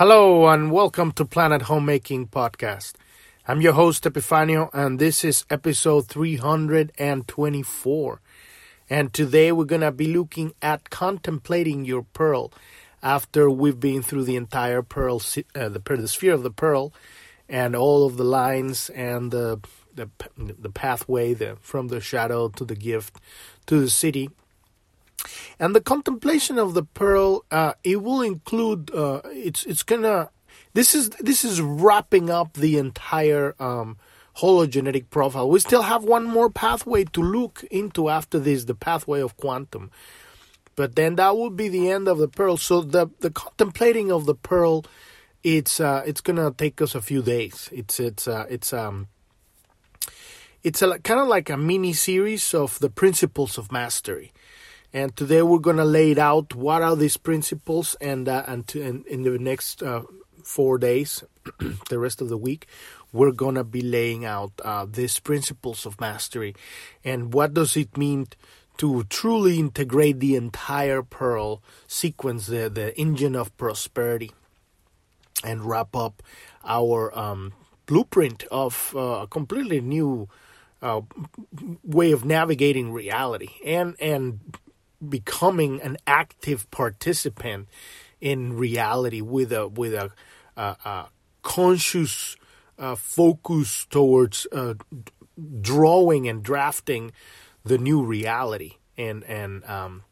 Hello and welcome to Planet Homemaking Podcast. I'm your host Epifanio and this is episode 324. And today we're going to be looking at contemplating your pearl after we've been through the entire pearl uh, the, the sphere of the pearl and all of the lines and the the, the pathway the, from the shadow to the gift to the siddhi and the contemplation of the pearl, uh, it will include. Uh, it's it's gonna. This is this is wrapping up the entire um, hologenetic profile. We still have one more pathway to look into after this, the pathway of quantum. But then that will be the end of the pearl. So the the contemplating of the pearl, it's uh, it's gonna take us a few days. It's it's uh, it's um it's a kind of like a mini series of the principles of mastery and today we're going to lay it out what are these principles and uh, and, to, and in the next uh, four days the rest of the week we're going to be laying out uh, these principles of mastery. And what does it mean to truly integrate the entire pearl sequence the, the engine of prosperity and wrap up our um, blueprint of uh, a completely new uh, way of navigating reality and and becoming an active participant in reality with a with a, a, a conscious uh, focus towards uh, drawing and drafting the new reality. And and um,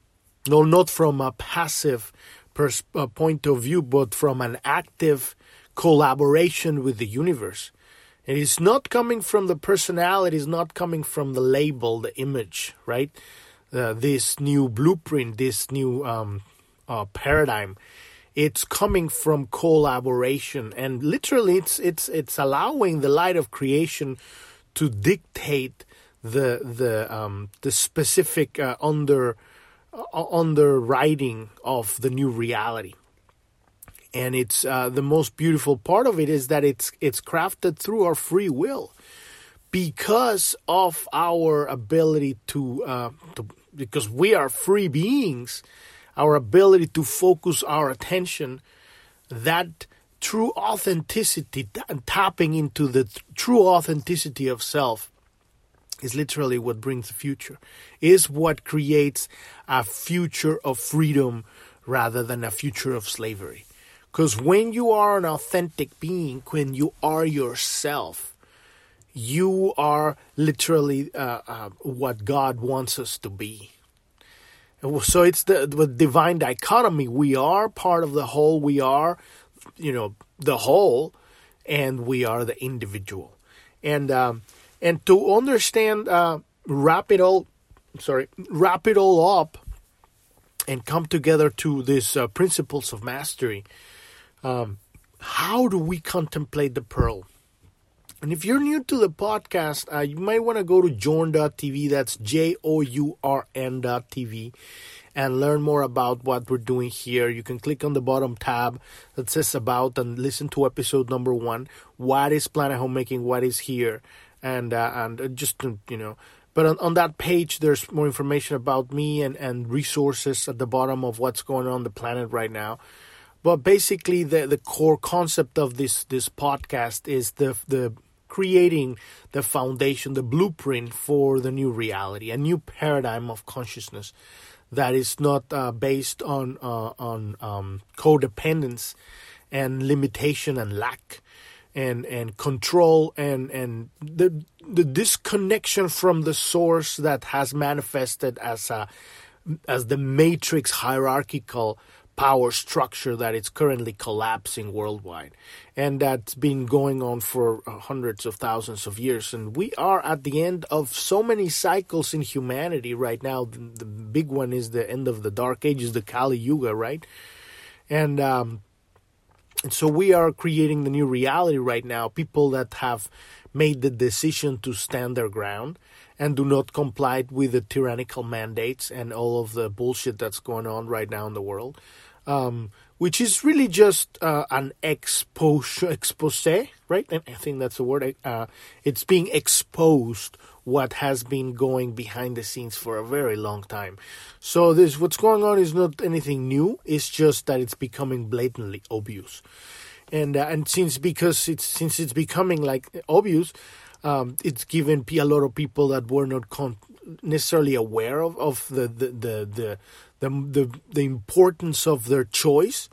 no not from a passive pers- uh, point of view but from an active collaboration with the universe. And it's not coming from the personality it's not coming from the label the image right uh, this new blueprint, this new um, uh, paradigm. It's coming from collaboration, and literally, it's it's it's allowing the light of creation to dictate the the um, the specific uh, under uh, underwriting of the new reality. And it's uh, the most beautiful part of it is that it's it's crafted through our free will because of our ability to, uh, to because we are free beings, our ability to focus our attention, that true authenticity, and tapping into the true authenticity of self, is literally what brings the future, is what creates a future of freedom rather than a future of slavery. Because when you are an authentic being, when you are yourself, you are literally uh, uh, what God wants us to be. So it's the, the divine dichotomy. We are part of the whole. We are, you know, the whole, and we are the individual. And um, and to understand, uh, wrap it all, sorry, wrap it all up, and come together to these uh, principles of mastery. Um, how do we contemplate the pearl? And if you're new to the podcast, uh, you might want to go to journ.tv. That's J O U R N.tv and learn more about what we're doing here. You can click on the bottom tab that says about and listen to episode number one. What is Planet Homemaking? What is here? And uh, and just you know, but on, on that page, there's more information about me and, and resources at the bottom of what's going on the planet right now. But basically, the, the core concept of this this podcast is the the creating the foundation, the blueprint for the new reality, a new paradigm of consciousness that is not uh, based on uh, on um, codependence and limitation and lack and and control and and the the disconnection from the source that has manifested as a as the matrix hierarchical power structure that is currently collapsing worldwide. And that's been going on for uh, hundreds of thousands of years. And we are at the end of so many cycles in humanity right now. The, the big one is the end of the Dark Ages, the Kali Yuga, right? And, um, and so we are creating the new reality right now. People that have made the decision to stand their ground and do not comply with the tyrannical mandates and all of the bullshit that's going on right now in the world um, which is really just uh, an expose, expose, right? I think that's the word. Uh, it's being exposed what has been going behind the scenes for a very long time. So this what's going on is not anything new. It's just that it's becoming blatantly obvious, and uh, and since because it's since it's becoming like obvious, um, it's given a lot of people that were not con- necessarily aware of, of the, the, the, the, the, the, the importance of their choice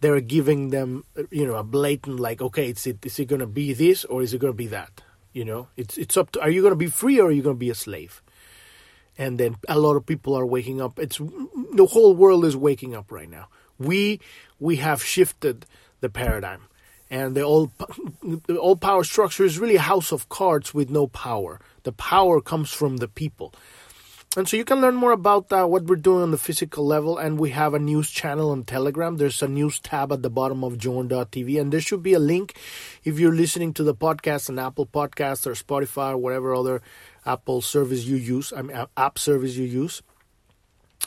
they're giving them you know a blatant like okay it's it is it going to be this or is it going to be that? You know it's it's up to are you going to be free or are you going to be a slave? And then a lot of people are waking up. It's the whole world is waking up right now. We we have shifted the paradigm. And the old the old power structure is really a house of cards with no power. The power comes from the people and so you can learn more about uh, what we're doing on the physical level. And we have a news channel on Telegram. There's a news tab at the bottom of journ.tv. And there should be a link if you're listening to the podcast on Apple Podcasts or Spotify or whatever other Apple service you use, I mean, app service you use.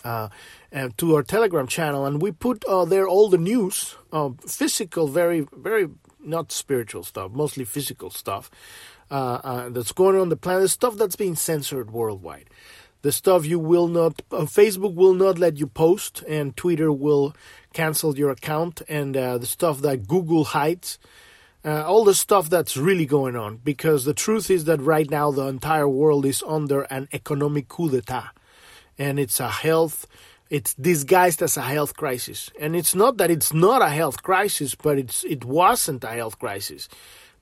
Uh, and to our Telegram channel, and we put uh, there all the news, uh, physical, very, very not spiritual stuff, mostly physical stuff uh, uh, that's going on the planet, stuff that's being censored worldwide the stuff you will not uh, facebook will not let you post and twitter will cancel your account and uh, the stuff that google hides uh, all the stuff that's really going on because the truth is that right now the entire world is under an economic coup d'etat and it's a health it's disguised as a health crisis. And it's not that it's not a health crisis but it's it wasn't a health crisis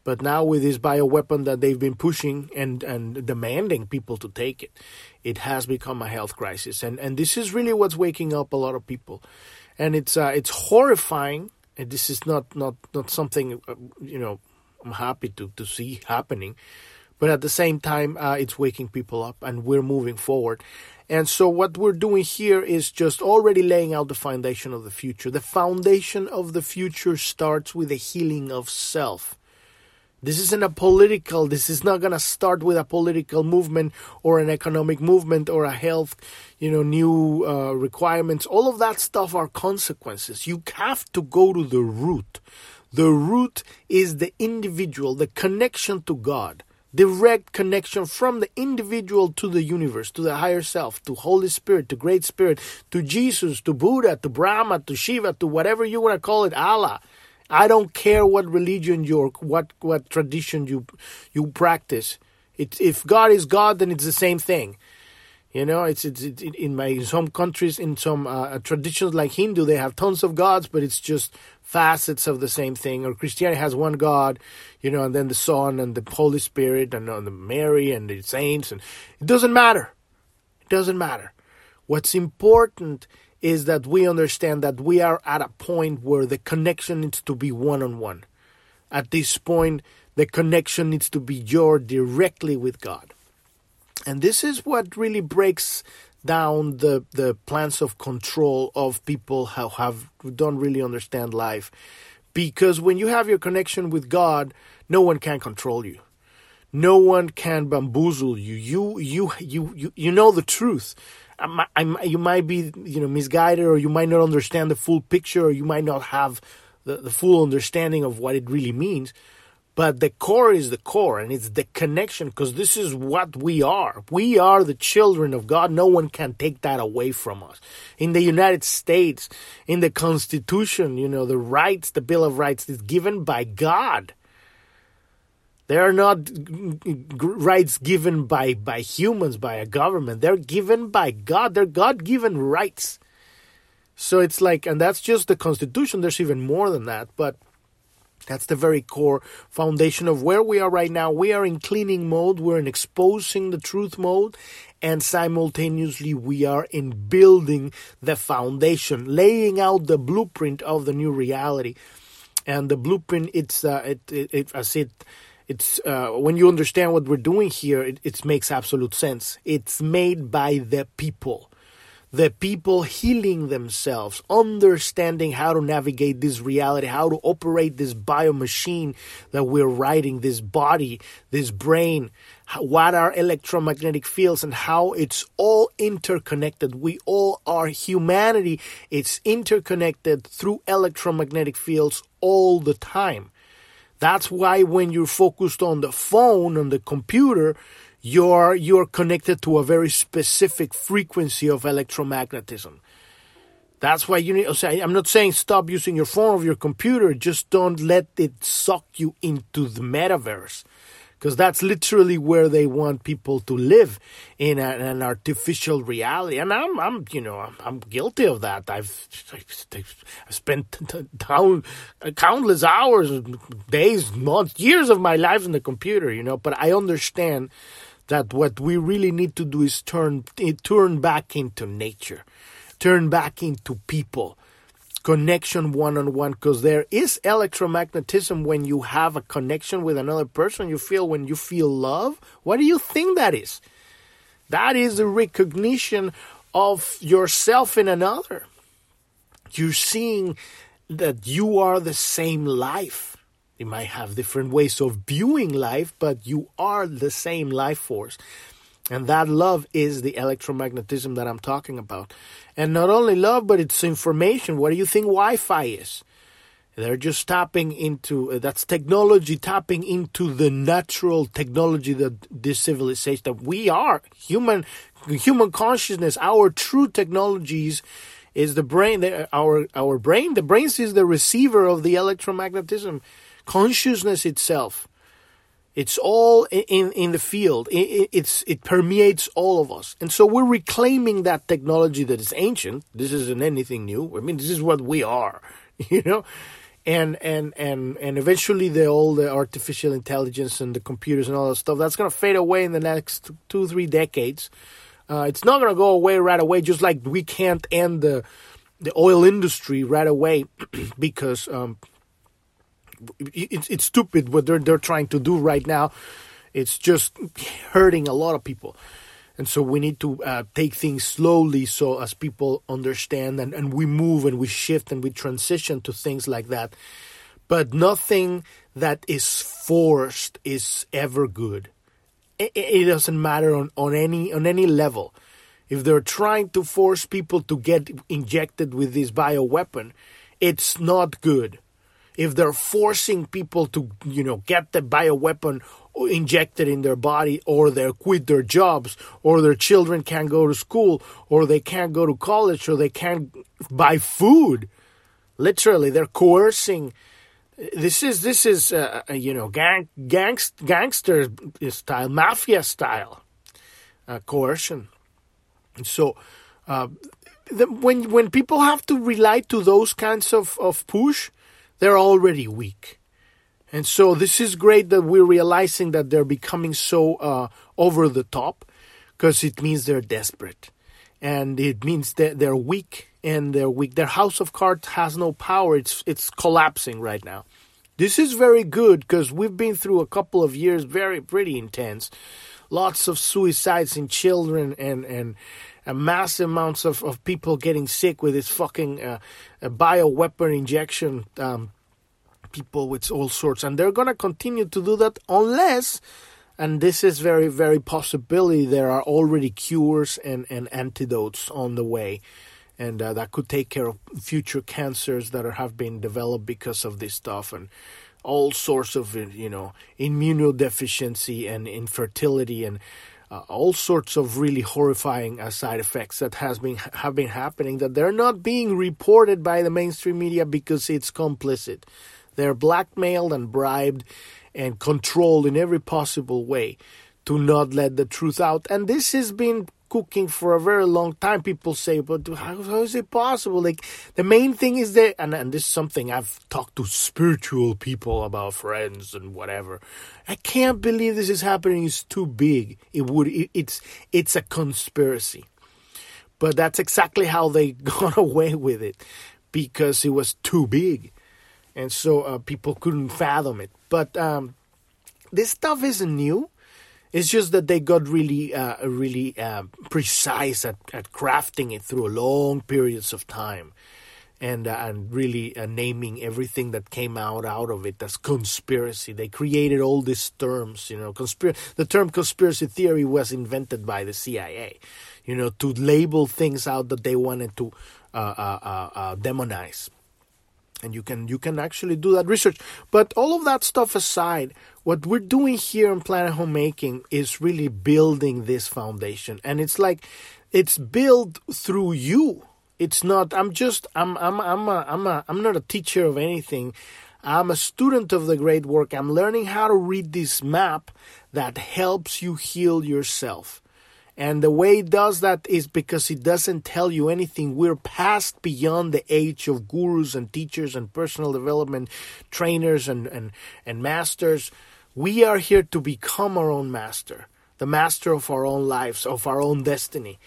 but now with this bioweapon that they've been pushing and, and demanding people to take it, it has become a health crisis. And, and this is really what's waking up a lot of people. And it's, uh, it's horrifying. And this is not, not, not something, uh, you know, I'm happy to, to see happening. But at the same time, uh, it's waking people up and we're moving forward. And so what we're doing here is just already laying out the foundation of the future. The foundation of the future starts with the healing of self. This isn't a political, this is not going to start with a political movement or an economic movement or a health, you know, new uh, requirements. All of that stuff are consequences. You have to go to the root. The root is the individual, the connection to God, direct connection from the individual to the universe, to the higher self, to Holy Spirit, to Great Spirit, to Jesus, to Buddha, to Brahma, to Shiva, to whatever you want to call it, Allah. I don't care what religion you're, what what tradition you you practice. It, if God is God, then it's the same thing. You know, it's, it's it, in my some countries, in some uh, traditions like Hindu, they have tons of gods, but it's just facets of the same thing. Or Christianity has one God, you know, and then the Son and the Holy Spirit and uh, the Mary and the saints, and it doesn't matter. It doesn't matter. What's important is that we understand that we are at a point where the connection needs to be one on one. At this point, the connection needs to be your directly with God. And this is what really breaks down the, the plans of control of people who have who don't really understand life. Because when you have your connection with God, no one can control you. No one can bamboozle you. You you you you, you know the truth. I, I, you might be you know misguided or you might not understand the full picture or you might not have the, the full understanding of what it really means but the core is the core and it's the connection because this is what we are we are the children of god no one can take that away from us in the united states in the constitution you know the rights the bill of rights is given by god they are not rights given by, by humans, by a government. They're given by God. They're God given rights. So it's like, and that's just the Constitution. There's even more than that. But that's the very core foundation of where we are right now. We are in cleaning mode, we're in exposing the truth mode, and simultaneously we are in building the foundation, laying out the blueprint of the new reality. And the blueprint, it's uh, it, it, it as it it's uh, when you understand what we're doing here, it, it makes absolute sense. It's made by the people the people healing themselves, understanding how to navigate this reality, how to operate this bio machine that we're riding, this body, this brain, what are electromagnetic fields and how it's all interconnected. We all are humanity. It's interconnected through electromagnetic fields all the time. That's why when you're focused on the phone, on the computer, you're you're connected to a very specific frequency of electromagnetism. That's why you need. I'm not saying stop using your phone or your computer. Just don't let it suck you into the metaverse because that's literally where they want people to live in a, an artificial reality. And I'm, I'm, you know, I'm, I'm guilty of that. I've, I've spent countless hours, days, months, years of my life in the computer, you know. But I understand that what we really need to do is turn turn back into nature, turn back into people connection one on one because there is electromagnetism when you have a connection with another person you feel when you feel love. What do you think that is? That is the recognition of yourself in another. You're seeing that you are the same life. You might have different ways of viewing life but you are the same life force. And that love is the electromagnetism that I'm talking about. And not only love, but it's information. What do you think Wi Fi is? They're just tapping into uh, that's technology tapping into the natural technology that this civilization that we are human human consciousness. Our true technologies is the brain. Our our brain. The brain is the receiver of the electromagnetism. Consciousness itself. It's all in, in the field. It, it's, it permeates all of us. And so we're reclaiming that technology that is ancient. This isn't anything new. I mean, this is what we are, you know? And, and, and, and eventually the, all the artificial intelligence and the computers and all that stuff, that's going to fade away in the next two, three decades. Uh, it's not going to go away right away, just like we can't end the, the oil industry right away because um, it's it's stupid what they're they're trying to do right now. It's just hurting a lot of people. And so we need to uh, take things slowly so as people understand and, and we move and we shift and we transition to things like that. But nothing that is forced is ever good. It, it doesn't matter on, on any on any level. If they're trying to force people to get injected with this bioweapon, it's not good if they're forcing people to, you know, get the bioweapon injected in their body or they quit their jobs or their children can't go to school or they can't go to college or they can't buy food. Literally, they're coercing. This is this is uh, uh you know gang gangst, gangster style, mafia style uh, coercion. And so, uh, the, when when people have to rely to those kinds of, of push, they're already weak. And so this is great that we're realizing that they're becoming so uh, over the top because it means they're desperate. And it means that they're weak and they're weak. Their house of cards has no power. It's, it's collapsing right now. This is very good because we've been through a couple of years very, pretty intense. Lots of suicides in children and, and, mass amounts of, of people getting sick with this fucking uh, bioweapon injection. Um, people with all sorts, and they're gonna continue to do that unless, and this is very very possibility, there are already cures and and antidotes on the way. And uh, that could take care of future cancers that are, have been developed because of this stuff, and all sorts of you know immunodeficiency and infertility and uh, all sorts of really horrifying uh, side effects that has been have been happening that they're not being reported by the mainstream media because it's complicit. They're blackmailed and bribed and controlled in every possible way to not let the truth out. And this has been cooking for a very long time. People say, but how, how is it possible? Like the main thing is that, and, and this is something I've talked to spiritual people about, friends and whatever. I can't believe this is happening. It's too big. It would. It, it's it's a conspiracy. But that's exactly how they got away with it, because it was too big, and so uh, people couldn't fathom it. But um, this stuff isn't new it's just that they got really, uh, really uh, precise at, at crafting it through long periods of time, and uh, and really uh, naming everything that came out out of it as conspiracy. They created all these terms. You know, conspiracy. The term conspiracy theory was invented by the CIA. You know, to label things out that they wanted to uh, uh, demonize. and you can you can actually do that research but all of that stuff aside what we're doing here in planet homemaking is really building this foundation. And it's like it's built through you. It's not i'm just i'm i'm i'm a, i'm a, i'm not a teacher of anything. I'm a student of the great work. I'm learning how to read this map that helps you heal yourself. And the way it does that is because it doesn't tell you anything. We're past beyond the age of gurus and teachers and personal development trainers and, and, and masters. We are here to become our own master, the master of our own lives, of our own destiny,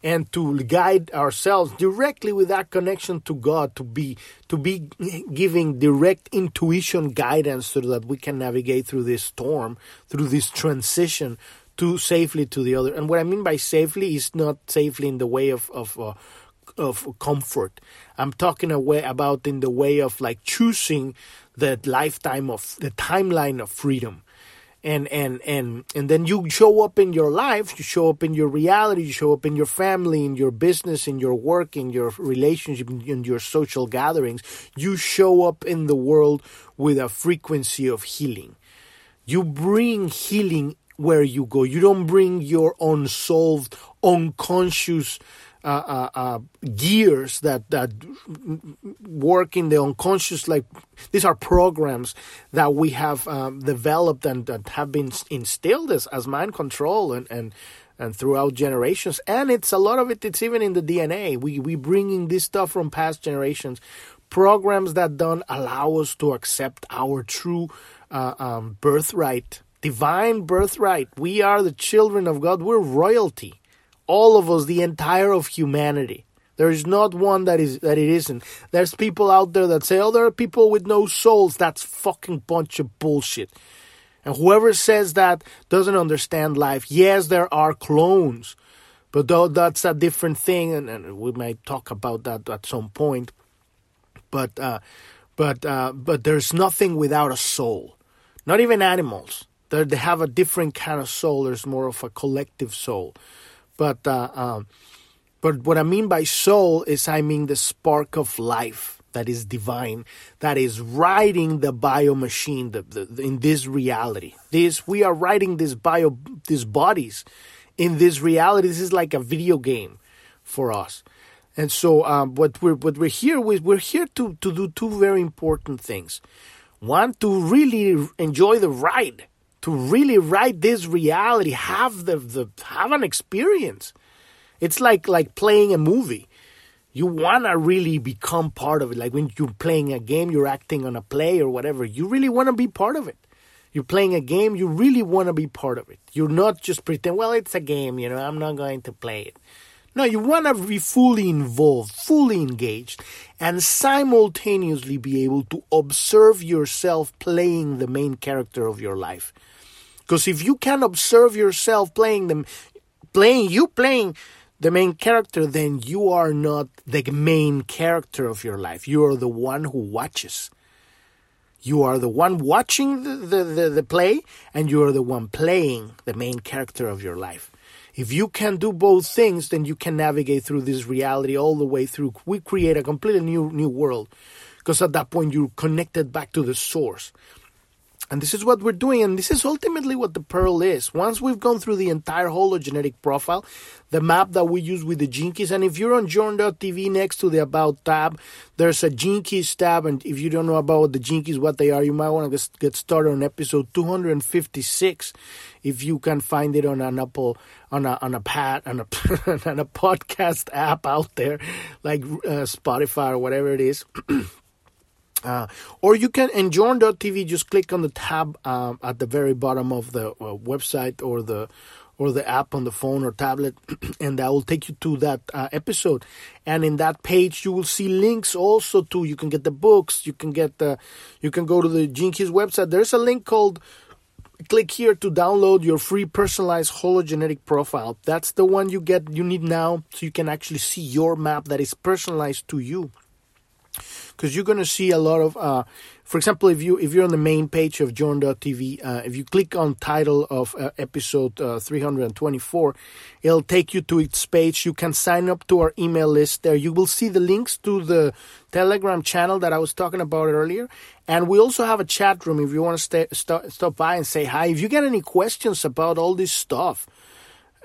and to guide ourselves directly with that connection to God, to be to be giving direct intuition guidance so that we can navigate through this storm, through this transition to safely to the other. And what I mean by safely is not safely in the way of of uh, of comfort. I'm talking away about in the way of like choosing the lifetime of the timeline of freedom. And and and and then you show up in your life, you show up in your reality, you show up in your family, in your business, in your work, in your relationship, in your social gatherings. You show up in the world with a frequency of healing. You bring healing where you go. You don't bring your unsolved, unconscious uh, uh, uh, gears that that work in the unconscious. Like these are programs that we have um, developed and that have been instilled as, as mind control and and and throughout generations. And it's a lot of it. It's even in the DNA. We we bringing this stuff from past generations. Programs that don't allow us to accept our true uh, um, birthright divine birthright. We are the children of God. We're royalty. All of us, the entire of humanity. There is not one that is that it isn't. There's people out there that say, "Oh, there are people with no souls." That's fucking bunch of bullshit. And whoever says that doesn't understand life. Yes, there are clones, but though that's a different thing, and, and we might talk about that at some point. But uh, but uh, but there's nothing without a soul. Not even animals. They're, they have a different kind of soul. There's more of a collective soul. But uh, um, but what I mean by soul is I mean the spark of life that is divine, that is riding the bio machine the, the, the, in this reality. This we are riding this bio these bodies in this reality. This is like a video game for us. And so, um, what we're what we're here with, we're here to to do two very important things. One, to really enjoy the ride, to really write this reality, have the, the have an experience. It's like like playing a movie. You wanna really become part of it. Like when you're playing a game, you're acting on a play or whatever. You really wanna be part of it. You're playing a game, you really wanna be part of it. You're not just pretend, well, it's a game, you know, I'm not going to play it. No, you want to be fully involved, fully engaged, and simultaneously be able to observe yourself playing the main character of your life. Because if you can observe yourself playing them, playing you playing the main character, then you are not the main character of your life. You are the one who watches. You are the one watching the, the, the, the play, and you are the one playing the main character of your life. If you can do both things, then you can navigate through this reality all the way through. We create a completely new new world because at that point you're connected back to the source. And this is what we're doing, and this is ultimately what the Pearl is. Once we've gone through the entire hologenetic profile, the map that we use with the Gene Keys, and if you're on Journ.tv next to the About tab, there's a Gene Keys tab, and if you don't know about the Gene Keys, what they are, you might want to get started on episode 256 if you can find it on an Apple, on a, on a pad, on a, on a podcast app out there, like uh, Spotify or whatever it is. Uh, or you can in Journ.tv just click on the tab um, at the very bottom of the uh, website or the or the app on the phone or tablet and that will take you to that uh, episode. And in that page you will see links also to you can get the books you can get the you can go to the Keys website. There's a link called click here to download your free personalized hologenetic profile. That's the one you get you need now so you can actually see your map that is personalized to you because you're going to see a lot of uh, for example if you if you're on the main page of journ.tv uh, if you click on title of uh, episode uh, 324 it'll take you to its page. You can sign up to our email list there. You will see the links to the telegram channel that i was talking about earlier. And we also have a chat room if you want to stay, stop, stop by and say hi. If you get any questions about all this stuff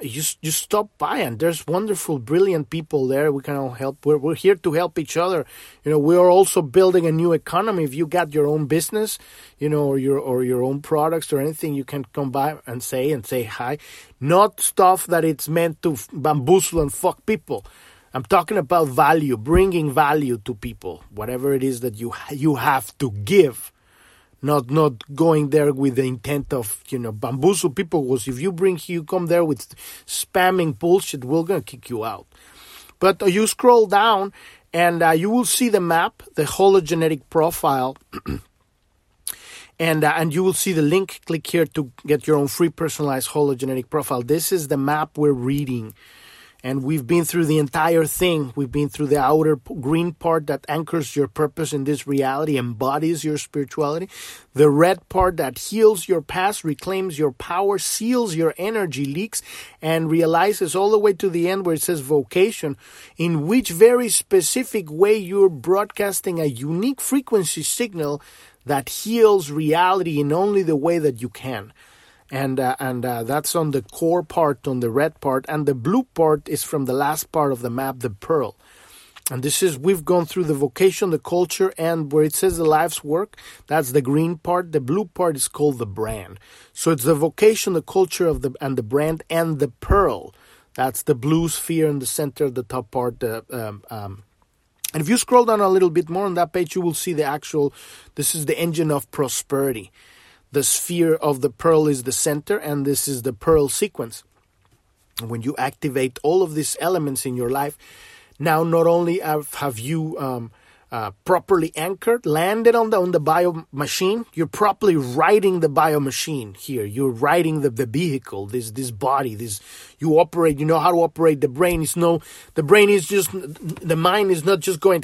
you you stop by and there's wonderful brilliant people there. We can all help we're, we're here to help each other. You know we are also building a new economy. If you got your own business you know or your or your own products or anything you can come by and say and say hi. Not stuff that it's meant to bamboozle and fuck people. I'm talking about value bringing value to people whatever it is that you you have to give not not going there with the intent of you know bamboozle people because if you bring you come there with spamming bullshit we're gonna kick you out. But uh, you scroll down and uh, you will see the map the hologenetic profile and uh, and you will see the link. Click here to get your own free personalized hologenetic profile. This is the map we're reading and we've been through the entire thing. We've been through the outer green part that anchors your purpose in this reality, embodies your spirituality. The red part that heals your past, reclaims your power, seals your energy leaks, and realizes all the way to the end where it says vocation, in which very specific way you're broadcasting a unique frequency signal that heals reality in only the way that you can and uh, and uh, that's on the core part on the red part and the blue part is from the last part of the map the pearl. And this is we've gone through the vocation the culture and where it says the life's work that's the green part. The blue part is called the brand. So it's the vocation the culture of the and the brand and the pearl. That's the blue sphere in the center the top part the um, um, and if you scroll down a little bit more on that page you will see the actual this is the engine of prosperity the sphere of the pearl is the center, and this is the pearl sequence. When you activate all of these elements in your life, now not only have, have you um, uh, properly anchored, landed on the on the bio machine. You're properly riding the bio machine here. You're riding the, the vehicle, this this body. This you operate. You know how to operate the brain. It's no the brain is just the mind is not just going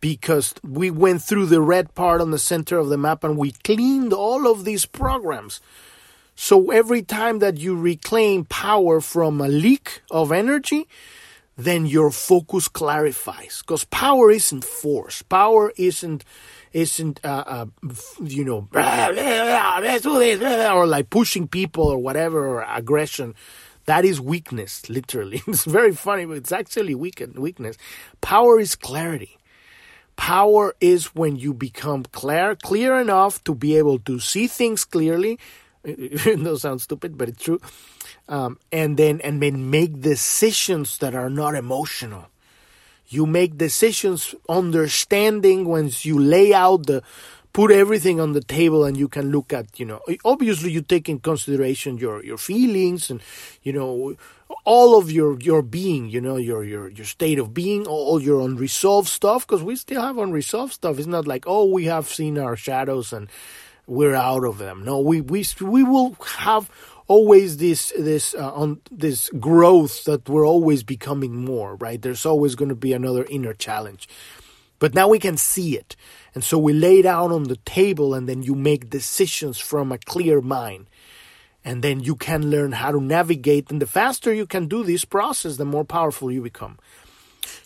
because we went through the red part on the center of the map and we cleaned all of these programs. So every time that you reclaim power from a leak of energy, then your focus clarifies. Because power isn't force. Power isn't isn't uh, uh, you know let's do this or like pushing people or whatever or aggression. That is weakness literally. It's very funny but it's actually weak weakness. Power is clarity. Power is when you become clear clear enough to be able to see things clearly it does sound stupid but it's true um, and then and then make decisions that are not emotional. You make decisions understanding once you lay out the put everything on the table and you can look at you know obviously you take in consideration your your feelings and you know all of your your being you know your your your state of being all your unresolved stuff because we still have unresolved stuff it's not like oh we have seen our shadows and we're out of them. No we we we will have always this this uh, on this growth that we're always becoming more right? There's always going to be another inner challenge. But now we can see it. And so we lay out on the table and then you make decisions from a clear mind. And then you can learn how to navigate. And the faster you can do this process the more powerful you become.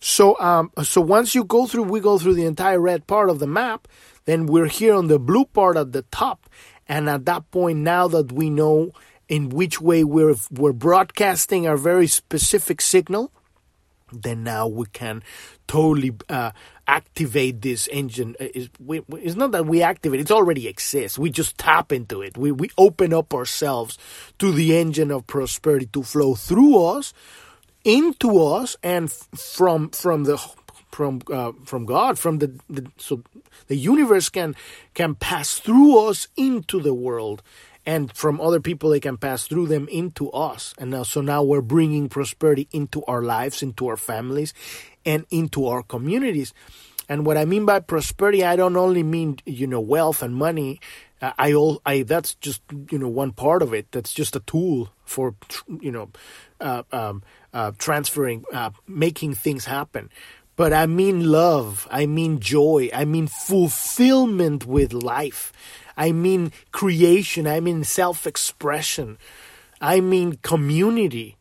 So um so once you go through we go through the entire red part of the map then we're here on the blue part at the top and at that point now that we know in which way we're we're broadcasting our very specific signal, then now we can totally uh, activate this engine. Uh, it's, we, it's, not that we activate; it already exists. We just tap into it. We we open up ourselves to the engine of prosperity to flow through us, into us, and from from the from uh, from God, from the, the so the universe can can pass through us into the world and from other people they can pass through them into us. And now so now we're bringing prosperity into our lives into our families and into our communities. And what i mean by prosperity i don't only mean you know wealth and money. I all i that's just you know one part of it. That's just a tool for you know uh, um, uh, transferring uh, making things happen but I mean love. I mean joy. I mean fulfillment with life. I mean creation. I mean self expression. I mean community.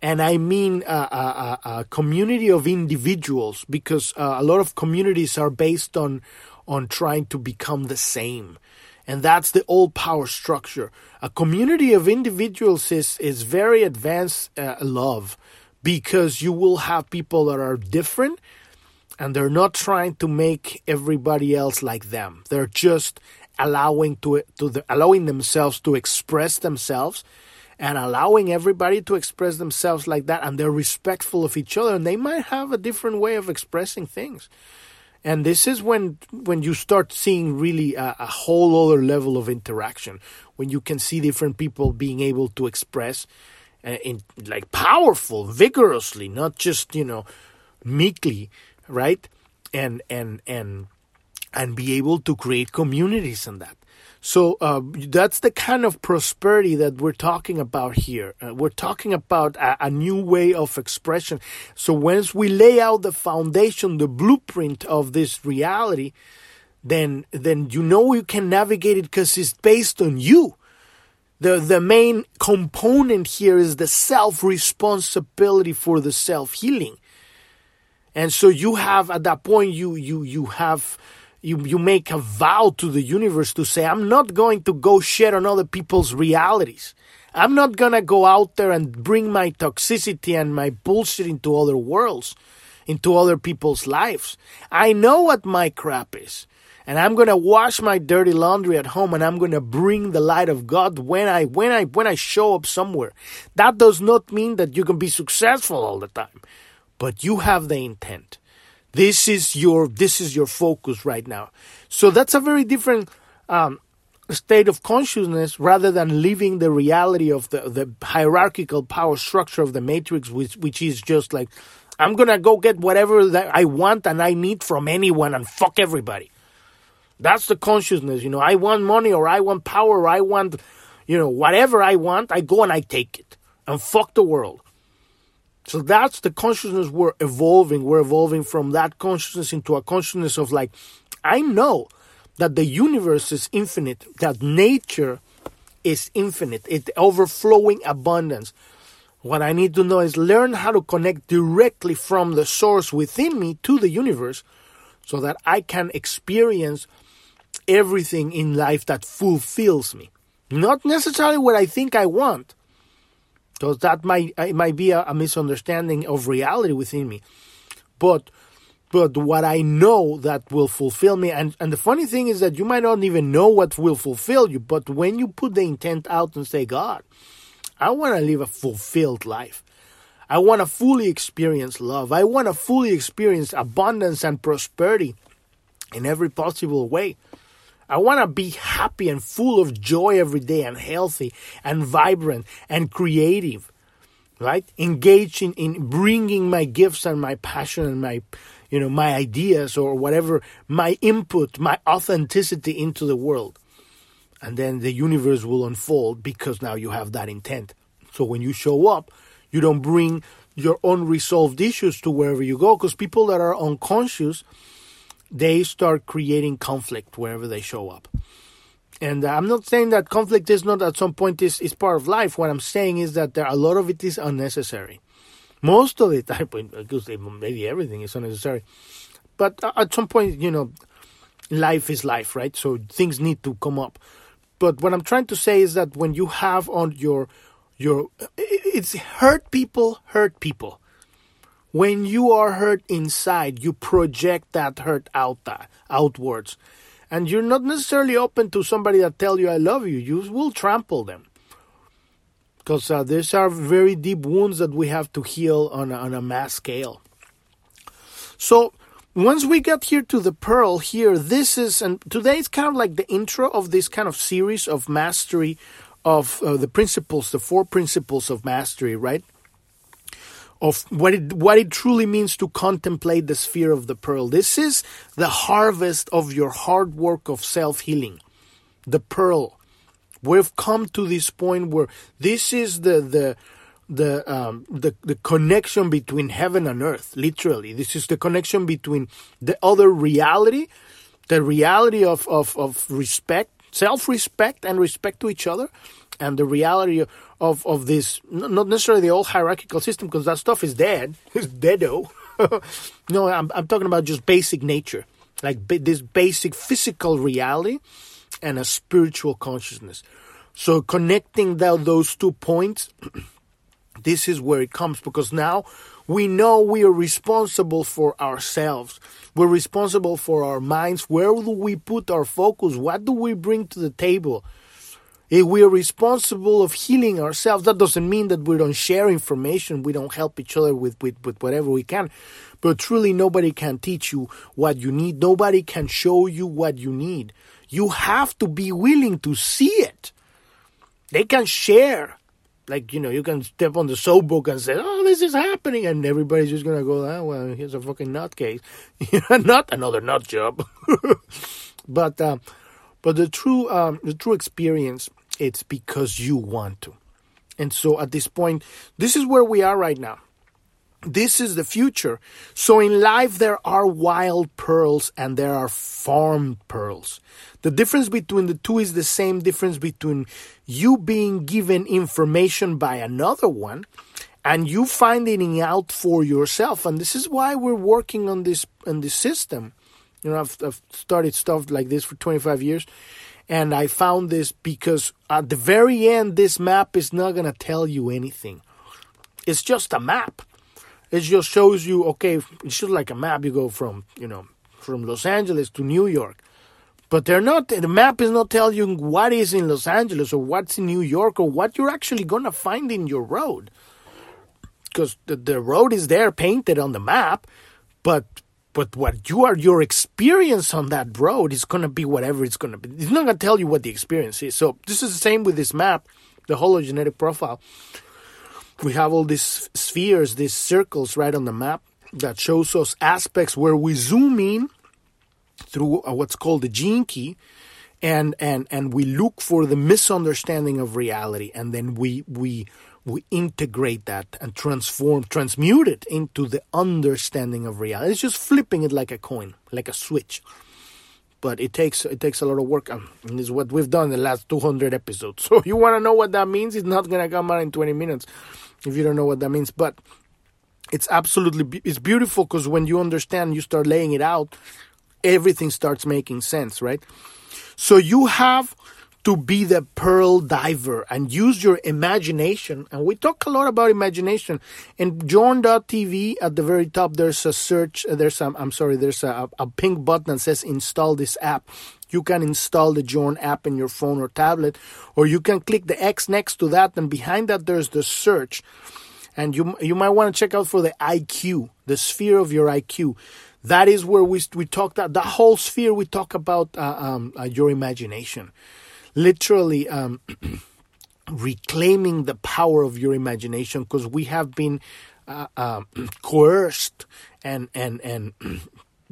And I mean a, a, a community of individuals because uh, a lot of communities are based on on trying to become the same. And that's the old power structure. A community of individuals is, is very advanced uh, love because you will have people that are different and they're not trying to make everybody else like them. They're just allowing to, to the, allowing themselves to express themselves and allowing everybody to express themselves like that and they're respectful of each other and they might have a different way of expressing things and this is when when you start seeing really a, a, whole other level of interaction when you can see different people being able to express uh, in like powerful vigorously not just you know meekly right and and and and be able to create communities in that so uh, that's the kind of prosperity that we're talking about here. Uh, we're talking about a, a, new way of expression. So once we lay out the foundation, the blueprint of this reality, then then you know you can navigate it because it's based on you. The the main component here is the self responsibility for the self healing. And so you have at that point you you you have you, you make a vow to the universe to say, I'm not going to go shit on other people's realities. I'm not going to go out there and bring my toxicity and my bullshit into other worlds, into other people's lives. I know what my crap is. And I'm going to wash my dirty laundry at home and I'm going to bring the light of God when I when I when I show up somewhere. That does not mean that you can be successful all the time, but you have the intent. This is your this is your focus right now. So that's a very different um, state of consciousness rather than living the reality of the, the hierarchical power structure of the matrix, which which is just like I'm gonna go get whatever that I want and I need from anyone and fuck everybody. That's the consciousness, you know. I want money or I want power or I want, you know, whatever I want, I go and I take it and fuck the world. So that's the consciousness we're evolving. We're evolving from that consciousness into a consciousness of like, I know that the universe is infinite, that nature is infinite, it's overflowing abundance. What I need to know is learn how to connect directly from the source within me to the universe so that I can experience everything in life that fulfills me. Not necessarily what I think I want, so that might it might be a, a misunderstanding of reality within me, but but what I know that will fulfill me. And, and the funny thing is that you might not even know what will fulfill you, but when you put the intent out and say, God, I want to live a fulfilled life. I want to fully experience love. I want to fully experience abundance and prosperity in every possible way. I want to be happy and full of joy every day and healthy and vibrant and creative, right? Engaging in bringing my gifts and my passion and my, you know, my ideas or whatever, my input, my authenticity into the world. And then the universe will unfold because now you have that intent. So when you show up, you don't bring your unresolved issues to wherever you go because people that are unconscious they start creating conflict wherever they show up. And uh, I'm not saying that conflict is not at some point is, is part of life. What I'm saying is that there a lot of it is unnecessary. Most of could say maybe everything is unnecessary. But uh, at some point, you know, life is life, right? So things need to come up. But what I'm trying to say is that when you have on your your it's hurt people hurt people when you are hurt inside, you project that hurt out uh, outwards. And you're not necessarily open to somebody that tell you I love you. You will trample them. Because uh, these are very deep wounds that we have to heal on a, on a mass scale. So once we get here to the pearl here, this is, and today it's kind of like the intro of this kind of series of mastery of uh, the principles, the four principles of mastery, right? Of what it what it truly means to contemplate the sphere of the pearl. This is the harvest of your hard work of self-healing. The pearl. We've come to this point where this is the the the um, the the connection between heaven and earth. Literally, this is the connection between the other reality, the reality of of, of respect, self respect, and respect to each other, and the reality of of this not necessarily the old hierarchical system because that stuff is dead. It's deado. no, I'm I'm talking about just basic nature, like this basic physical reality and a spiritual consciousness. So connecting that, those two points, this is where it comes because now we know we are responsible for ourselves. We're responsible for our minds. Where do we put our focus? What do we bring to the table? If we are responsible of healing ourselves, that doesn't mean that we don't share information, we don't help each other with, with, with whatever we can. But truly, nobody can teach you what you need. Nobody can show you what you need. You have to be willing to see it. They can share. Like, you know, you can step on the soapbook and say, oh, this is happening. And everybody's just to go, oh, well, here's a fucking nutcase. Not another nut job. but, uh, but the true, um, the true experience, it's because you want to. And so at this point, this is where we are right now. This is the future. So in life, there are wild pearls and there are farmed pearls. The difference between the two is the same difference between you being given information by another one and you finding out for yourself. And this is why we're working on this on this system. You know, I've, I've started stuff like this for 25 years, and I found this because at the very end, this map is not going to tell you anything. It's just a map it just shows you, okay, it's just like a map. You go from, you know, from Los Angeles to New York. But they're not, the map is not telling you what is in Los Angeles or what's in New York or what you're actually going to find in your road. Because the, the road is there painted on the map, but but what you are your experience on that road is going to be whatever it's going to be. It's not going to tell you what the experience is. So this is the same with this map, the hologenetic profile we have all these spheres, these circles right on the map that shows us aspects where we zoom in through uh, what's called the gene key and and and we look for the misunderstanding of reality and then we we we integrate that and transform transmute it into the understanding of reality. It's just flipping it like a coin like a switch. But it takes it takes a lot of work and it's what we've done in the last 200 episodes. So you want to know what that means? It's not going to come out in 20 minutes if you don't know what that means. But it's absolutely it's beautiful because when you understand, you start laying it out, everything starts making sense, right? So you have to be the pearl diver and use your imagination. And we talk a lot about imagination. In Journ.tv at the very top, there's a search, uh, there's a, I'm sorry, there's a, a pink button that says install this app. You can install the Journ app in your phone or tablet, or you can click the X next to that, and behind that there's the search. And you you might want to check out for the IQ, the sphere of your IQ. That is where we we talk that the whole sphere we talk about uh, um, uh, your imagination, literally um, reclaiming the power of your imagination because we have been uh, um, coerced and and and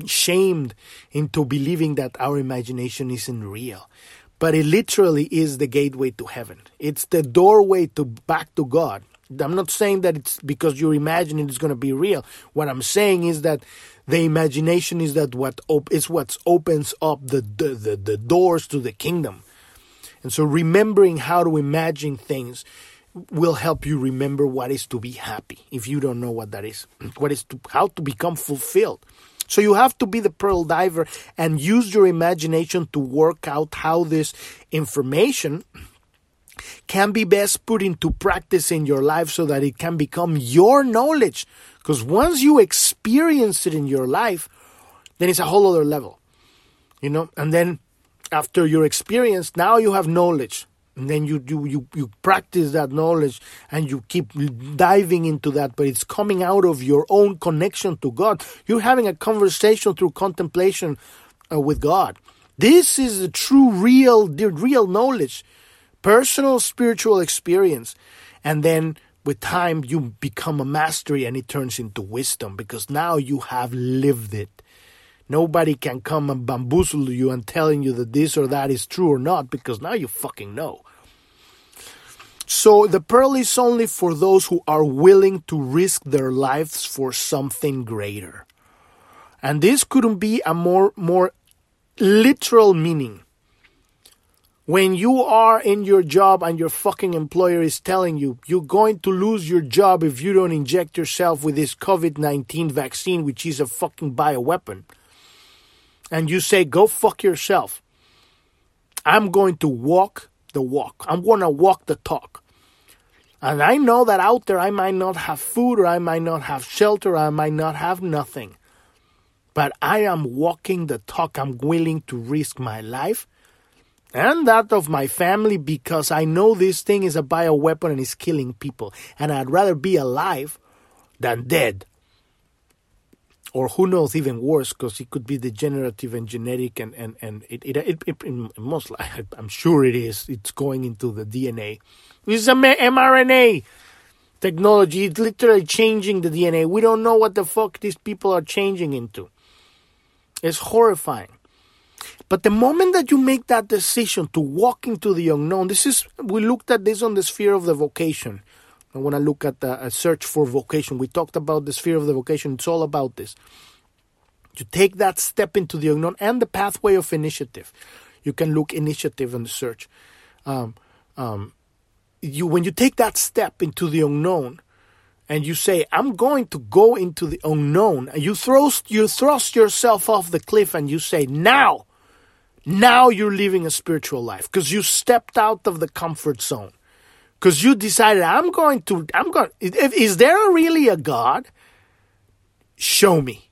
shamed into believing that our imagination isn't real. But it literally is the gateway to heaven. It's the doorway to back to God. I'm not saying that it's because you're imagining it's going to be real. What I'm saying is that the imagination is that what op- is what opens up the, the, the, the doors to the kingdom. And so remembering how to imagine things will help you remember what is to be happy if you don't know what that is. What is to, how to become fulfilled. So you have to be the pearl diver and use your imagination to work out how this information can be best put into practice in your life so that it can become your knowledge. Because once you experience it in your life, then it's a whole other level. You know, and then after your experience, now you have knowledge. And then you do you, you practice that knowledge and you keep diving into that but it's coming out of your own connection to god. You're having a conversation through contemplation uh, with god. This is the true real the real knowledge personal spiritual experience. And then with time you become a mastery and it turns into wisdom because now you have lived it Nobody can come and bamboozle you and telling you that this or that is true or not because now you fucking know. So the pearl is only for those who are willing to risk their lives for something greater. And this couldn't be a more more literal meaning. When you are in your job and your fucking employer is telling you you're going to lose your job if you don't inject yourself with this COVID 19 vaccine, which is a fucking bioweapon, and you say, go fuck yourself, I'm going to walk the walk. I'm going to walk the talk. And I know that out there I might not have food or I might not have shelter or I might not have nothing. But I am walking the talk. I'm willing to risk my life and that of my family because I know this thing is a bioweapon and is killing people. And I'd rather be alive than dead. Or who knows, even worse, because it could be degenerative and genetic, and, and, and it, it, it, it, most likely, I'm sure it is, it's going into the DNA. This is a mRNA technology. It's literally changing the DNA. We don't know what the fuck these people are changing into. It's horrifying. But the moment that you make that decision to walk into the unknown, this is, we looked at this on the sphere of the vocation. I want to look at the, a search for vocation. We talked about the sphere of the vocation. It's all about this. You take that step into the unknown and the pathway of initiative. You can look initiative in the search. Um, um, you when you take that step into the unknown, and you say, "I'm going to go into the unknown," and you thrust you thrust yourself off the cliff, and you say, "Now, now you're living a spiritual life because you stepped out of the comfort zone." Because you decided I'm going to I'm going if, is there really a God? Show me.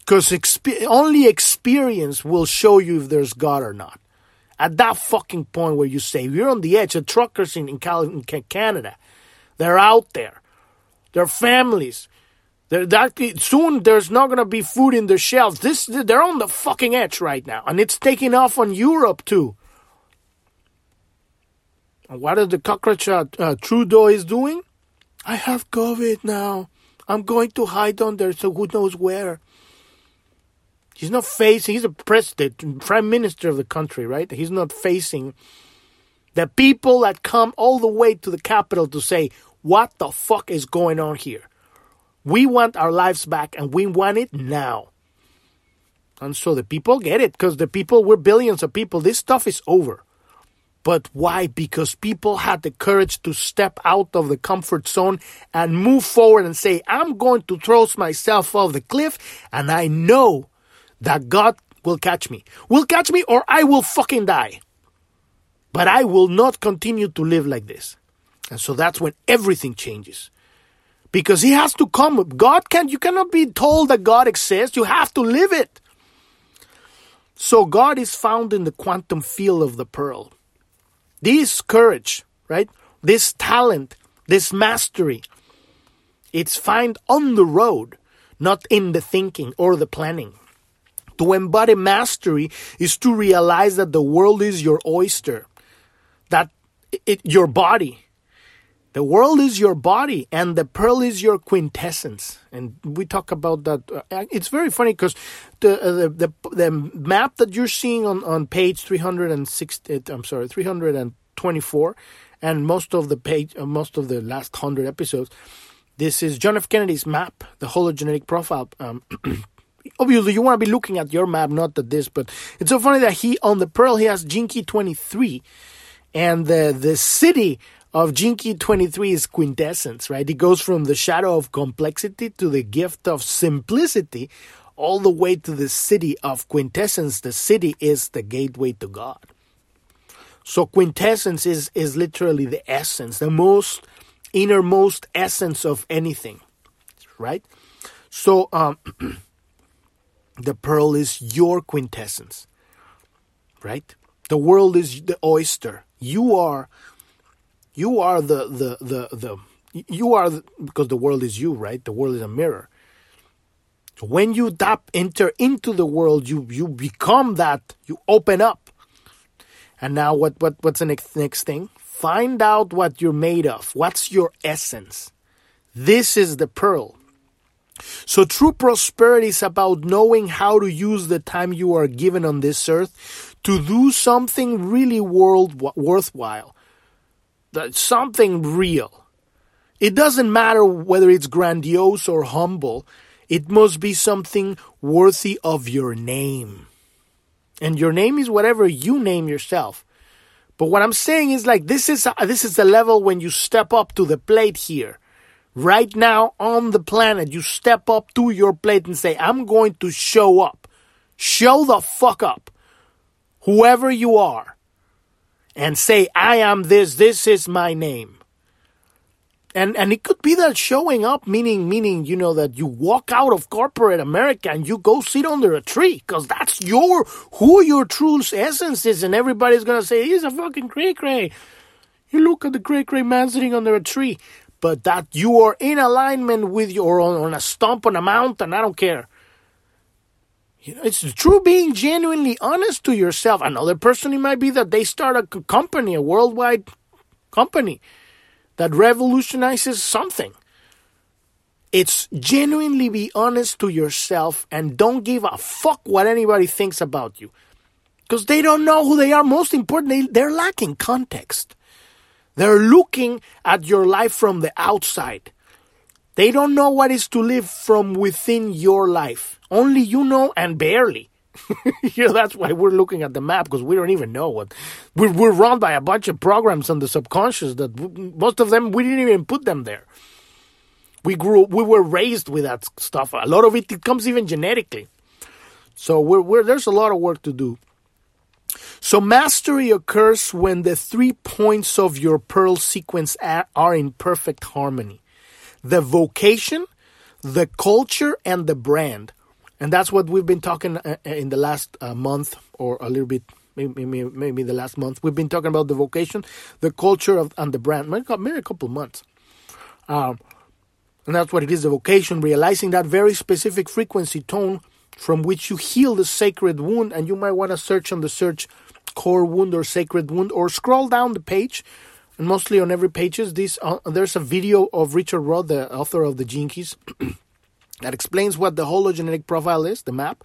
Because exp- only experience will show you if there's God or not. At that fucking point where you say you're on the edge, the truckers in, in, in Canada, they're out there. Their families. They're that, soon there's not going to be food in the shelves. This they're on the fucking edge right now, and it's taking off on Europe too. What is the cockroach uh, uh, Trudeau is doing? I have COVID now. I'm going to hide under so who knows where. He's not facing, he's a president, prime minister of the country, right? He's not facing the people that come all the way to the capital to say, what the fuck is going on here? We want our lives back and we want it now. And so the people get it because the people, we're billions of people. This stuff is over. But why? Because people had the courage to step out of the comfort zone and move forward and say, I'm going to throw myself off the cliff and I know that God will catch me. Will catch me or I will fucking die. But I will not continue to live like this. And so that's when everything changes. Because he has to come. God can't, you cannot be told that God exists. You have to live it. So God is found in the quantum field of the pearl. This courage, right? This talent, this mastery, it's found on the road, not in the thinking or the planning. To embody mastery is to realize that the world is your oyster, that it, your body. The world is your body, and the pearl is your quintessence. And we talk about that. Uh, it's very funny because the, uh, the, the the map that you're seeing on, on page 360, I'm sorry, 324, and most of the page, uh, most of the last hundred episodes, this is John F. Kennedy's map, the hologenetic profile. Um, obviously, you want to be looking at your map, not at this. But it's so funny that he on the pearl he has Gene Key 23, and the the siddhi of Gene Key 23 is quintessence, right? It goes from the shadow of complexity to the gift of simplicity, all the way to the siddhi of quintessence. The siddhi is the gateway to God. So quintessence is, is literally the essence, the most innermost essence of anything, right? So um, the pearl is your quintessence, right? The world is the oyster. You are you are the the the the you are the, because the world is you, right? The world is a mirror. So When you tap enter into the world, you you become that. You open up. And now, what what what's the next next thing? Find out what you're made of. What's your essence? This is the pearl. So true prosperity is about knowing how to use the time you are given on this earth to do something really world worthwhile something real. It doesn't matter whether it's grandiose or humble. It must be something worthy of your name. And your name is whatever you name yourself. But what I'm saying is like this is uh, this is the level when you step up to the plate here. Right now on the planet, you step up to your plate and say, I'm going to show up. Show the fuck up. Whoever you are. And say, I am this, this is my name. And and it could be that showing up, meaning meaning, you know, that you walk out of corporate America and you go sit under a tree, because that's your who your true essence is, and everybody's gonna say, He's a fucking cray cray. You look at the cray cray man sitting under a tree but that you are in alignment with your on, on a stump on a mountain, I don't care. You know, it's true being genuinely honest to yourself. Another person, it might be that they start a company, a worldwide company that revolutionizes something. It's genuinely be honest to yourself and don't give a fuck what anybody thinks about you. Because they don't know who they are. Most importantly, they're lacking context. They're looking at your life from the outside. They don't know what is to live from within your life. Only you know and barely. know, that's why we're looking at the map because we don't even know what. We're, we're run by a bunch of programs on the subconscious that most of them, we didn't even put them there. We grew, we were raised with that stuff. A lot of it, it comes even genetically. So we're, we're, there's a lot of work to do. So mastery occurs when the three points of your pearl sequence are in perfect harmony. The vocation, the culture, and the brand. And that's what we've been talking uh, uh, in the last uh, month or a little bit, maybe, maybe, the last month. We've been talking about the vocation, the culture, of, and the brand, maybe, a couple months. Um, and that's what it is the vocation, realizing that very specific frequency tone from which you heal the sacred wound. And you might want to search on the search core wound or sacred wound or scroll down the page and mostly on every pages this uh, there's a video of richard rudd the author of the keys that explains what the hologenetic profile is the map.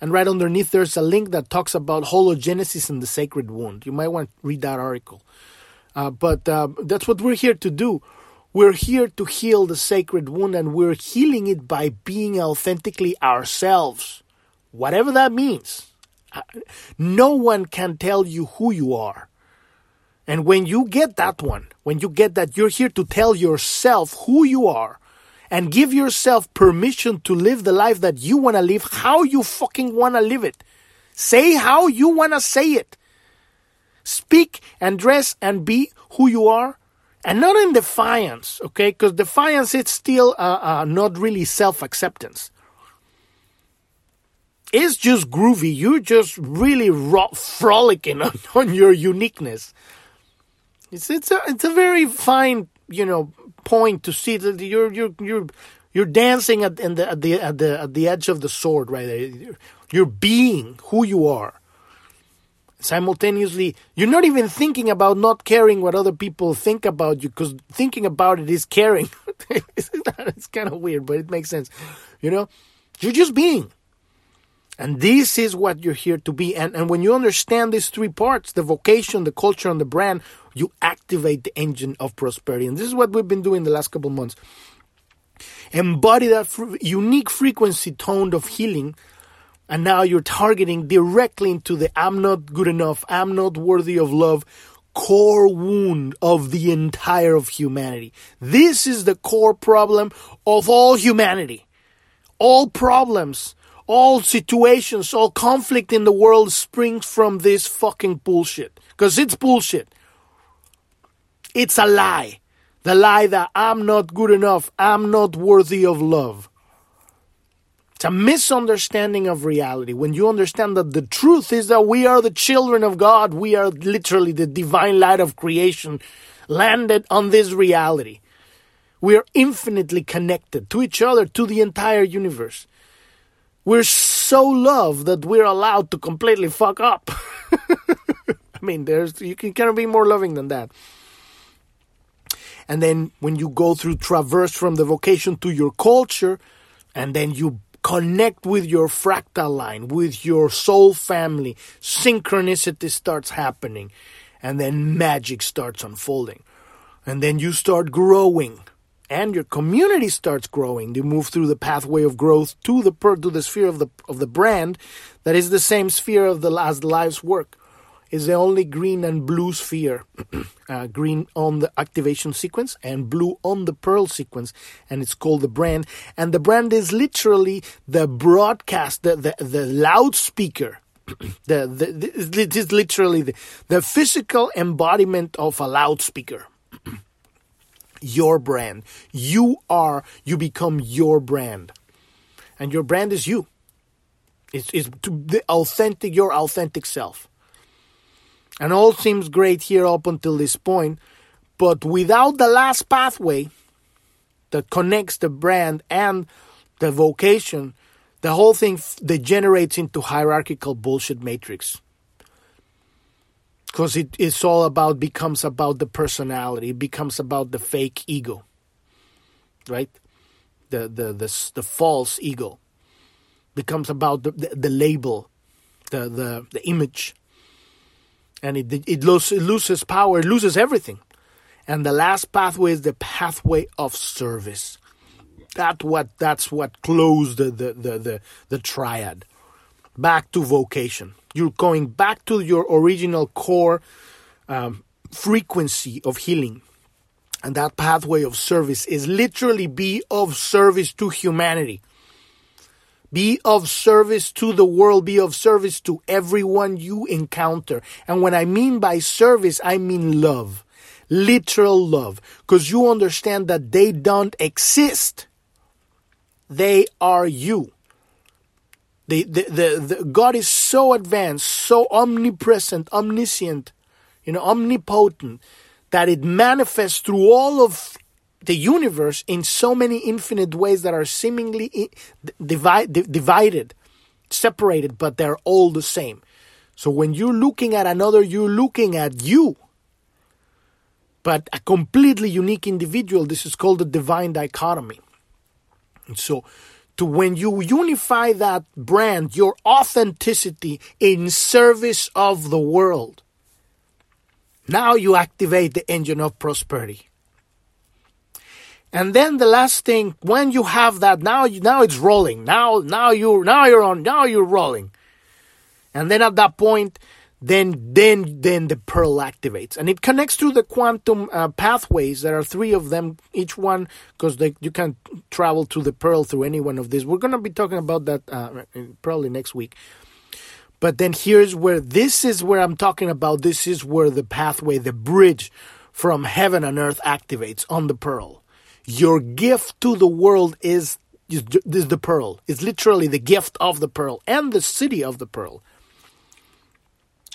And right underneath there's a link that talks about hologenesis and the sacred wound. You might want to read that article. Uh, but uh, that's what we're here to do. We're here to heal the sacred wound and we're healing it by being authentically ourselves. Whatever that means no one can tell you who you are. And when you get that one, when you get that you're here to tell yourself who you are and give yourself permission to live the life that you want to live, how you fucking want to live it. Say how you want to say it. Speak and dress and be who you are and not in defiance, okay? Because defiance is still uh, uh, not really self acceptance it's just groovy. You're just really ro- frolicking on, on your uniqueness. It's it's a it's a very fine you know point to see that you're you're you're you're dancing at, the, at the at the at the edge of the sword right. You're being who you are. Simultaneously, you're not even thinking about not caring what other people think about you because thinking about it is caring. it's kind of weird, but it makes sense. You know, you're just being. And this is what you're here to be. And, and when you understand these three parts the vocation, the culture, and the brand you activate the engine of prosperity. And this is what we've been doing the last couple months. Embody that fr- unique frequency tone of healing. And now you're targeting directly into the I'm not good enough, I'm not worthy of love core wound of the entire of humanity. This is the core problem of all humanity. All problems all situations, all conflict in the world springs from this fucking bullshit. Because it's bullshit. It's a lie. The lie that I'm not good enough, I'm not worthy of love. It's a misunderstanding of reality. When you understand that the truth is that we are the children of God, we are literally the divine light of creation landed on this reality. We are infinitely connected to each other, to the entire universe. We're so loved that we're allowed to completely fuck up. I mean, there's you can cannot be more loving than that. And then when you go through traverse from the vocation to your culture, and then you connect with your fractal line, with your soul family, synchronicity starts happening, and then magic starts unfolding. And then you start growing and your community starts growing. You move through the pathway of growth to the per, to the sphere of the of the brand that is the same sphere of the as the life's work. Is the only green and blue sphere, uh, green on the activation sequence and blue on the pearl sequence, and it's called the brand. And the brand is literally the broadcast, the the, the loudspeaker the, the, it is literally the, the physical embodiment of a loudspeaker your brand. You are, you become your brand. And your brand is you. It's, it's the authentic, your authentic self. And all seems great here up until this point, but without the last pathway that connects the brand and the vocation, the whole thing degenerates into hierarchical bullshit matrix because it, it's all about becomes about the personality it becomes about the fake ego right? The the the, the false ego becomes about the, the, the label the, the the image. And it it loses, it loses power it loses everything. And the last pathway is the pathway of service. That what that's what closed the the the, the, the triad. Back to vocation you're going back to your original core um, frequency of healing. And that pathway of service is literally be of service to humanity. Be of service to the world. Be of service to everyone you encounter. And when I mean by service, I mean love. Literal love. Because you understand that they don't exist. They are you. The, the, the, God is so advanced, so omnipresent, omniscient, you know, omnipotent, that it manifests through all of the universe in so many infinite ways that are seemingly divide, divided, separated, but they're all the same. So when you're looking at another, you're looking at you. But a completely unique individual, this is called the divine dichotomy. And so to when you unify that brand, your authenticity in service of the world, now you activate the engine of prosperity. And then the last thing, when you have that, now now it's rolling. Now now you now you're on. Now you're rolling. And then at that point, then then then the pearl activates. And it connects to the quantum uh, pathways. There are three of them each one because you can travel to the pearl through any one of these. We're going to be talking about that uh, probably next week. But then here's where this is where i'm talking about. This is where the pathway the bridge from heaven and earth activates on the pearl. Your gift to the world is is the pearl. It's literally the gift of the pearl and the siddhi of the pearl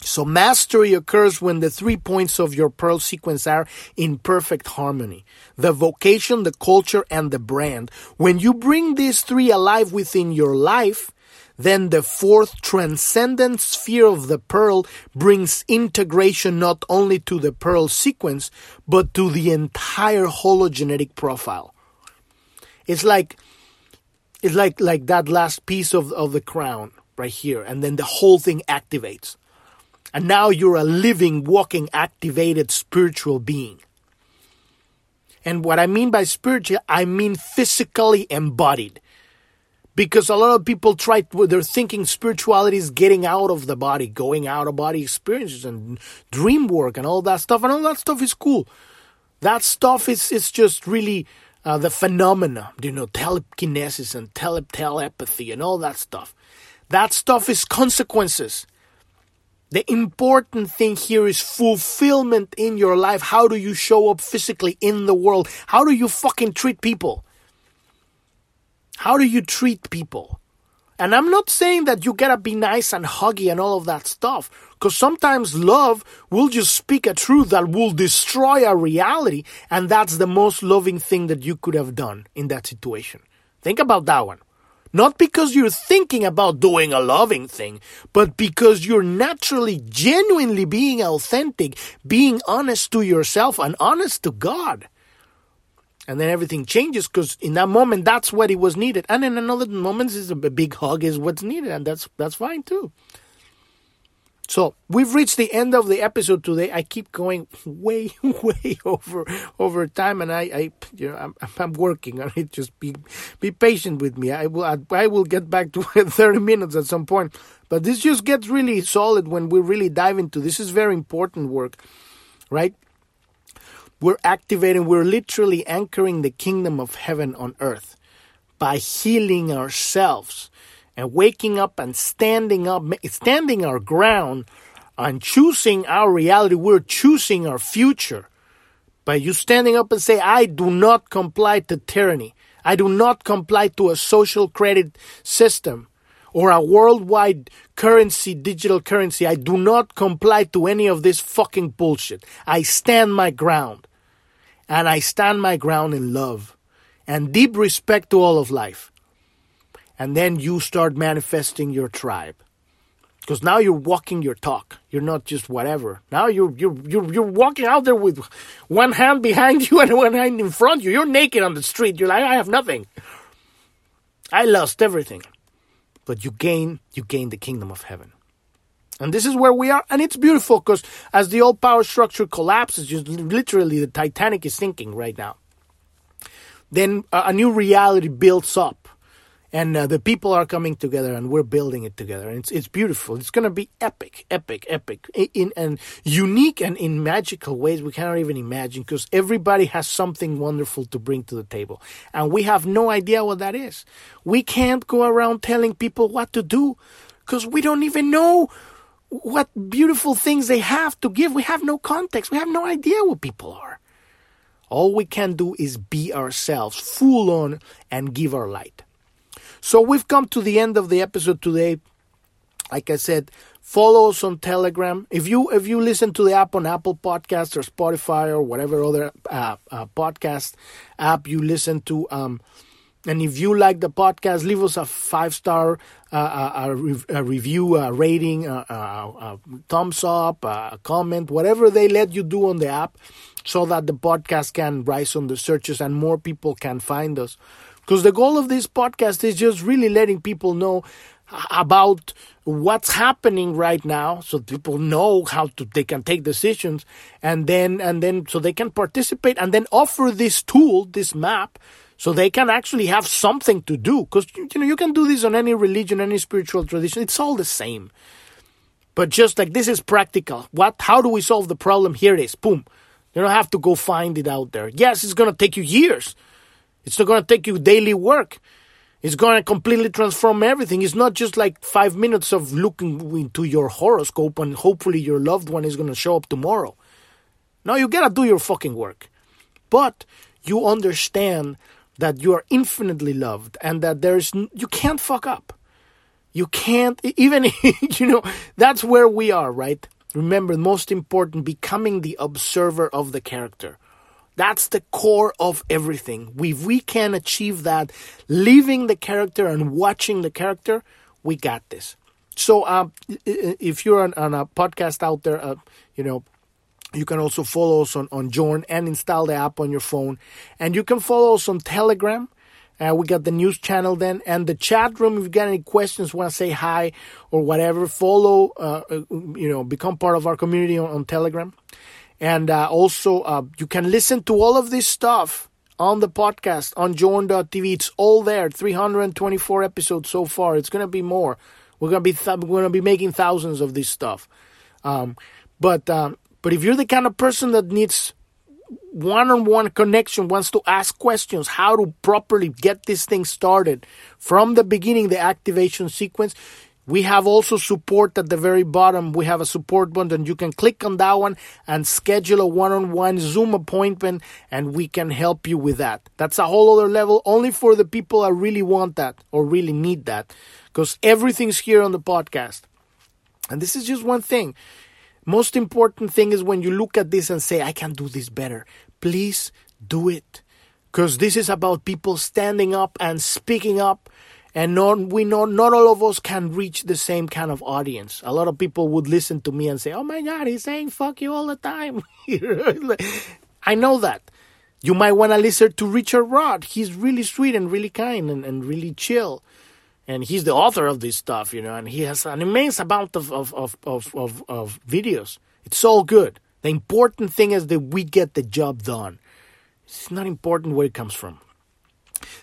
so mastery occurs when the three points of your pearl sequence are in perfect harmony. The vocation, the culture, and the brand. When you bring these three alive within your life, then the fourth transcendent sphere of the pearl brings integration not only to the pearl sequence, but to the entire hologenetic profile. It's like, it's like, like that last piece of, of the crown right here, and then the whole thing activates. And now you're a living, walking, activated spiritual being. And what I mean by spiritual, I mean physically embodied. Because a lot of people try, they're thinking spirituality is getting out of the body, going out of body experiences and dream work and all that stuff. And all that stuff is cool. That stuff is, is just really uh, the phenomena, you know, telekinesis and tele- telepathy and all that stuff. That stuff is consequences. The important thing here is fulfillment in your life. How do you show up physically in the world? How do you fucking treat people? How do you treat people? And I'm not saying that you gotta be nice and huggy and all of that stuff, because sometimes love will just speak a truth that will destroy a reality, and that's the most loving thing that you could have done in that situation. Think about that one. Not because you're thinking about doing a loving thing, but because you're naturally, genuinely being authentic, being honest to yourself and honest to God. And then everything changes because in that moment, that's what it was needed. And in another moments, is a big hug is what's needed, and that's that's fine too. So we've reached the end of the episode today. I keep going way, way over over time, and I, I you know, I'm, I'm working on it. Just be be patient with me. I will I, will get back to 30 minutes at some point. But this just gets really solid when we really dive into this. Is very important work, right? We're activating. We're literally anchoring the kingdom of heaven on earth by healing ourselves and waking up and standing up, standing our ground and choosing our reality. We're choosing our future. By you standing up and say, I do not comply to tyranny. I do not comply to a social credit system or a worldwide currency, digital currency. I do not comply to any of this fucking bullshit. I stand my ground. And I stand my ground in love and deep respect to all of life and then you start manifesting your tribe. Because now you're walking your talk. You're not just whatever. Now you're you're you're, you're walking out there with one hand behind you and one hand in front of you. You're naked on the street. You're like i have nothing. I lost everything. But you gain you gain the kingdom of heaven. And this is where we are. And it's beautiful because as the old power structure collapses literally the titanic is sinking right now. Then a new reality builds up and uh, the people are coming together and we're building it together. And it's it's beautiful. It's going to be epic epic epic. In and unique and in magical ways we cannot even imagine because everybody has something wonderful to bring to the table. And we have no idea what that is. We can't go around telling people what to do because we don't even know what beautiful things they have to give. We have no context. We have no idea what people are. All we can do is be ourselves full on and give our light so we've come to the end of the episode today. Like I said, follow us on Telegram. If you if you listen to the app on Apple Podcasts or Spotify or whatever other uh, uh, podcast app you listen to, um, and if you like the podcast, leave us a five star uh, uh a, a review, a rating, a, a, thumbs up, a comment, whatever they let you do on the app, so that the podcast can rise on the searches and more people can find us. Because the goal of this podcast is just really letting people know about what's happening right now so people know how to they can take decisions and then and then so they can participate and then offer this tool this map so they can actually have something to do. Because you know you can do this on any religion any spiritual tradition it's all the same. But just like this is practical. What how do we solve the problem? Here it is. Boom. You don't have to go find it out there. Yes it's going to take you years it's not going to take you daily work. It's going to completely transform everything. It's not just like five minutes of looking into your horoscope and hopefully your loved one is going to show up tomorrow. No, you got to do your fucking work. But you understand that you are infinitely loved and that there's, you can't fuck up. You can't, even, you know, that's where we are, right? Remember, most important, becoming the observer of the character. That's the core of everything. We we can achieve that, living the character and watching the character, we got this. So, uh, if you're on, on, a podcast out there, uh, you know, you can also follow us on, on Journ and install the app on your phone. And you can follow us on Telegram. Uh, we got the news channel then and the chat room. If you got any questions, want to say hi or whatever, follow, uh, uh, you know, become part of our community on, on Telegram. And uh, also, uh, you can listen to all of this stuff on the podcast on Journ.tv. It's all there. 324 episodes so far. It's gonna be more. We're gonna be th- we're gonna be making thousands of this stuff. Um, but um, but if you're the kind of person that needs one-on-one connection, wants to ask questions, how to properly get this thing started from the beginning, the activation sequence, we have also support at the very bottom. We have a support button. You can click on that one and schedule a one on one Zoom appointment, and we can help you with that. That's a whole other level, only for the people that really want that or really need that, because everything's here on the podcast. And this is just one thing. Most important thing is when you look at this and say, I can do this better. Please do it. Because this is about people standing up and speaking up and not, we know not all of us can reach the same kind of audience. A lot of people would listen to me and say, "Oh my God, he's saying fuck you all the time." I know that. You might want to listen to Richard Rudd. He's really sweet and really kind and, and really chill. and he's the author of this stuff, you know, and he has an immense amount of of, of, of, of, of videos. It's all good. The important thing is that we get the job done. It's not important where it comes from.